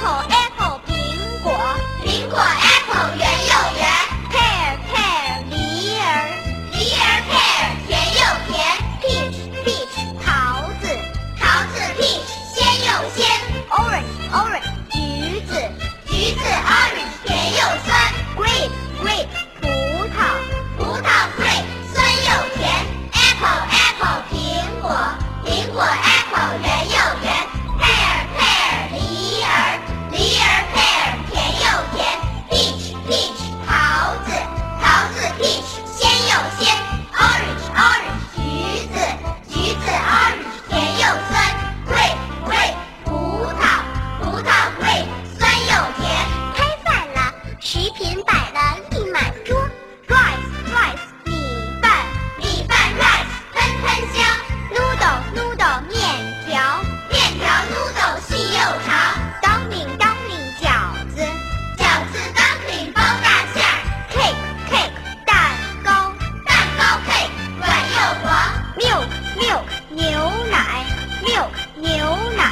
好哎又长 dolphin dolphin 饺子饺子 dolphin 包大馅儿 cake cake 蛋糕蛋糕 cake 软又黄 milk milk 牛奶 milk 牛奶